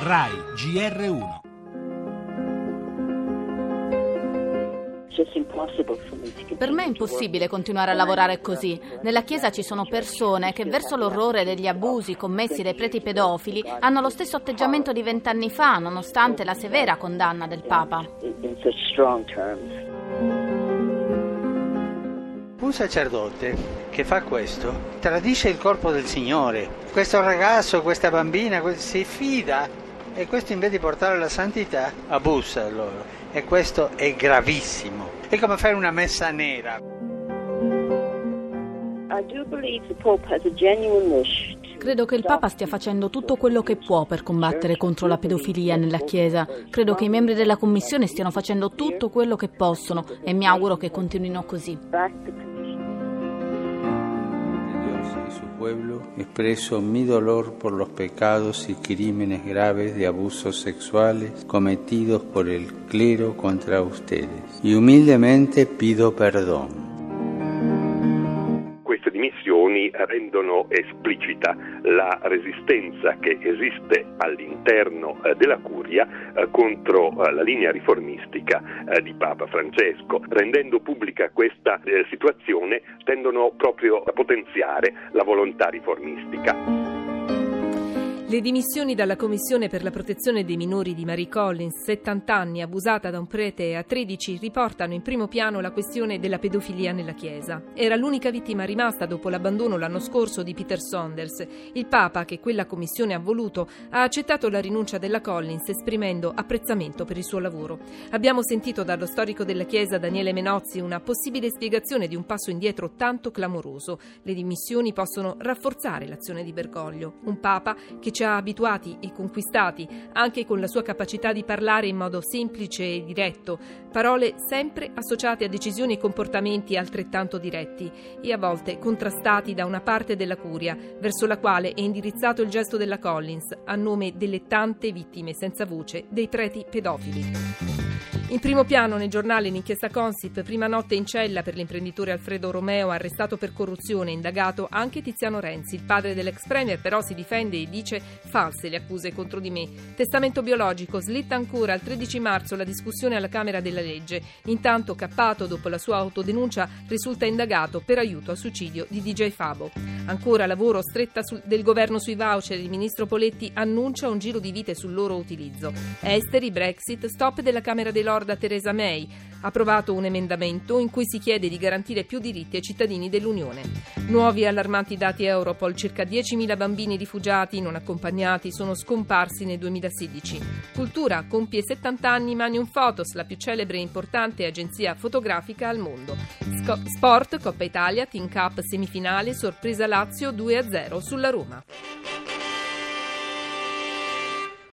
RAI GR1 Per me è impossibile continuare a lavorare così. Nella Chiesa ci sono persone che verso l'orrore degli abusi commessi dai preti pedofili hanno lo stesso atteggiamento di vent'anni fa, nonostante la severa condanna del Papa. Un sacerdote che fa questo tradisce il corpo del Signore. Questo ragazzo, questa bambina si fida e questo invece di portare alla santità abusa loro. E questo è gravissimo. È come fare una messa nera. Credo che il Papa stia facendo tutto quello che può per combattere contro la pedofilia nella Chiesa. Credo che i membri della Commissione stiano facendo tutto quello che possono e mi auguro che continuino così. Su pueblo, expreso mi dolor por los pecados y crímenes graves de abusos sexuales cometidos por el clero contra ustedes y humildemente pido perdón. Rendono esplicita la resistenza che esiste all'interno eh, della curia eh, contro eh, la linea riformistica di Papa Francesco. Rendendo pubblica questa situazione tendono proprio a potenziare la volontà riformistica. Le dimissioni dalla Commissione per la protezione dei minori di Marie Collins, 70 anni, abusata da un prete a 13, riportano in primo piano la questione della pedofilia nella Chiesa. Era l'unica vittima rimasta dopo l'abbandono l'anno scorso di Peter Saunders. Il Papa, che quella commissione ha voluto, ha accettato la rinuncia della Collins esprimendo apprezzamento per il suo lavoro. Abbiamo sentito dallo storico della Chiesa Daniele Menozzi una possibile spiegazione di un passo indietro tanto clamoroso. Le dimissioni possono rafforzare l'azione di Bergoglio, un Papa che ci ha abituati e conquistati, anche con la sua capacità di parlare in modo semplice e diretto, parole sempre associate a decisioni e comportamenti altrettanto diretti e a volte contrastati da una parte della curia, verso la quale è indirizzato il gesto della Collins a nome delle tante vittime senza voce dei preti pedofili. In primo piano nei giornali l'inchiesta Consip, prima notte in cella per l'imprenditore Alfredo Romeo, arrestato per corruzione, indagato anche Tiziano Renzi. Il padre dell'ex premier però si difende e dice false le accuse contro di me. Testamento biologico, slitta ancora al 13 marzo la discussione alla Camera della Legge. Intanto Cappato, dopo la sua autodenuncia, risulta indagato per aiuto al suicidio di DJ Fabo. Ancora lavoro stretta sul, del governo sui voucher, il ministro Poletti annuncia un giro di vite sul loro utilizzo. Esteri, Brexit, stop della Camera dei Lord ricorda Theresa May, approvato un emendamento in cui si chiede di garantire più diritti ai cittadini dell'Unione. Nuovi allarmanti dati Europol, circa 10.000 bambini rifugiati non accompagnati sono scomparsi nel 2016. Cultura, compie 70 anni Manium Photos, la più celebre e importante agenzia fotografica al mondo. Sport, Coppa Italia, Team Cup semifinale, sorpresa Lazio 2-0 sulla Roma.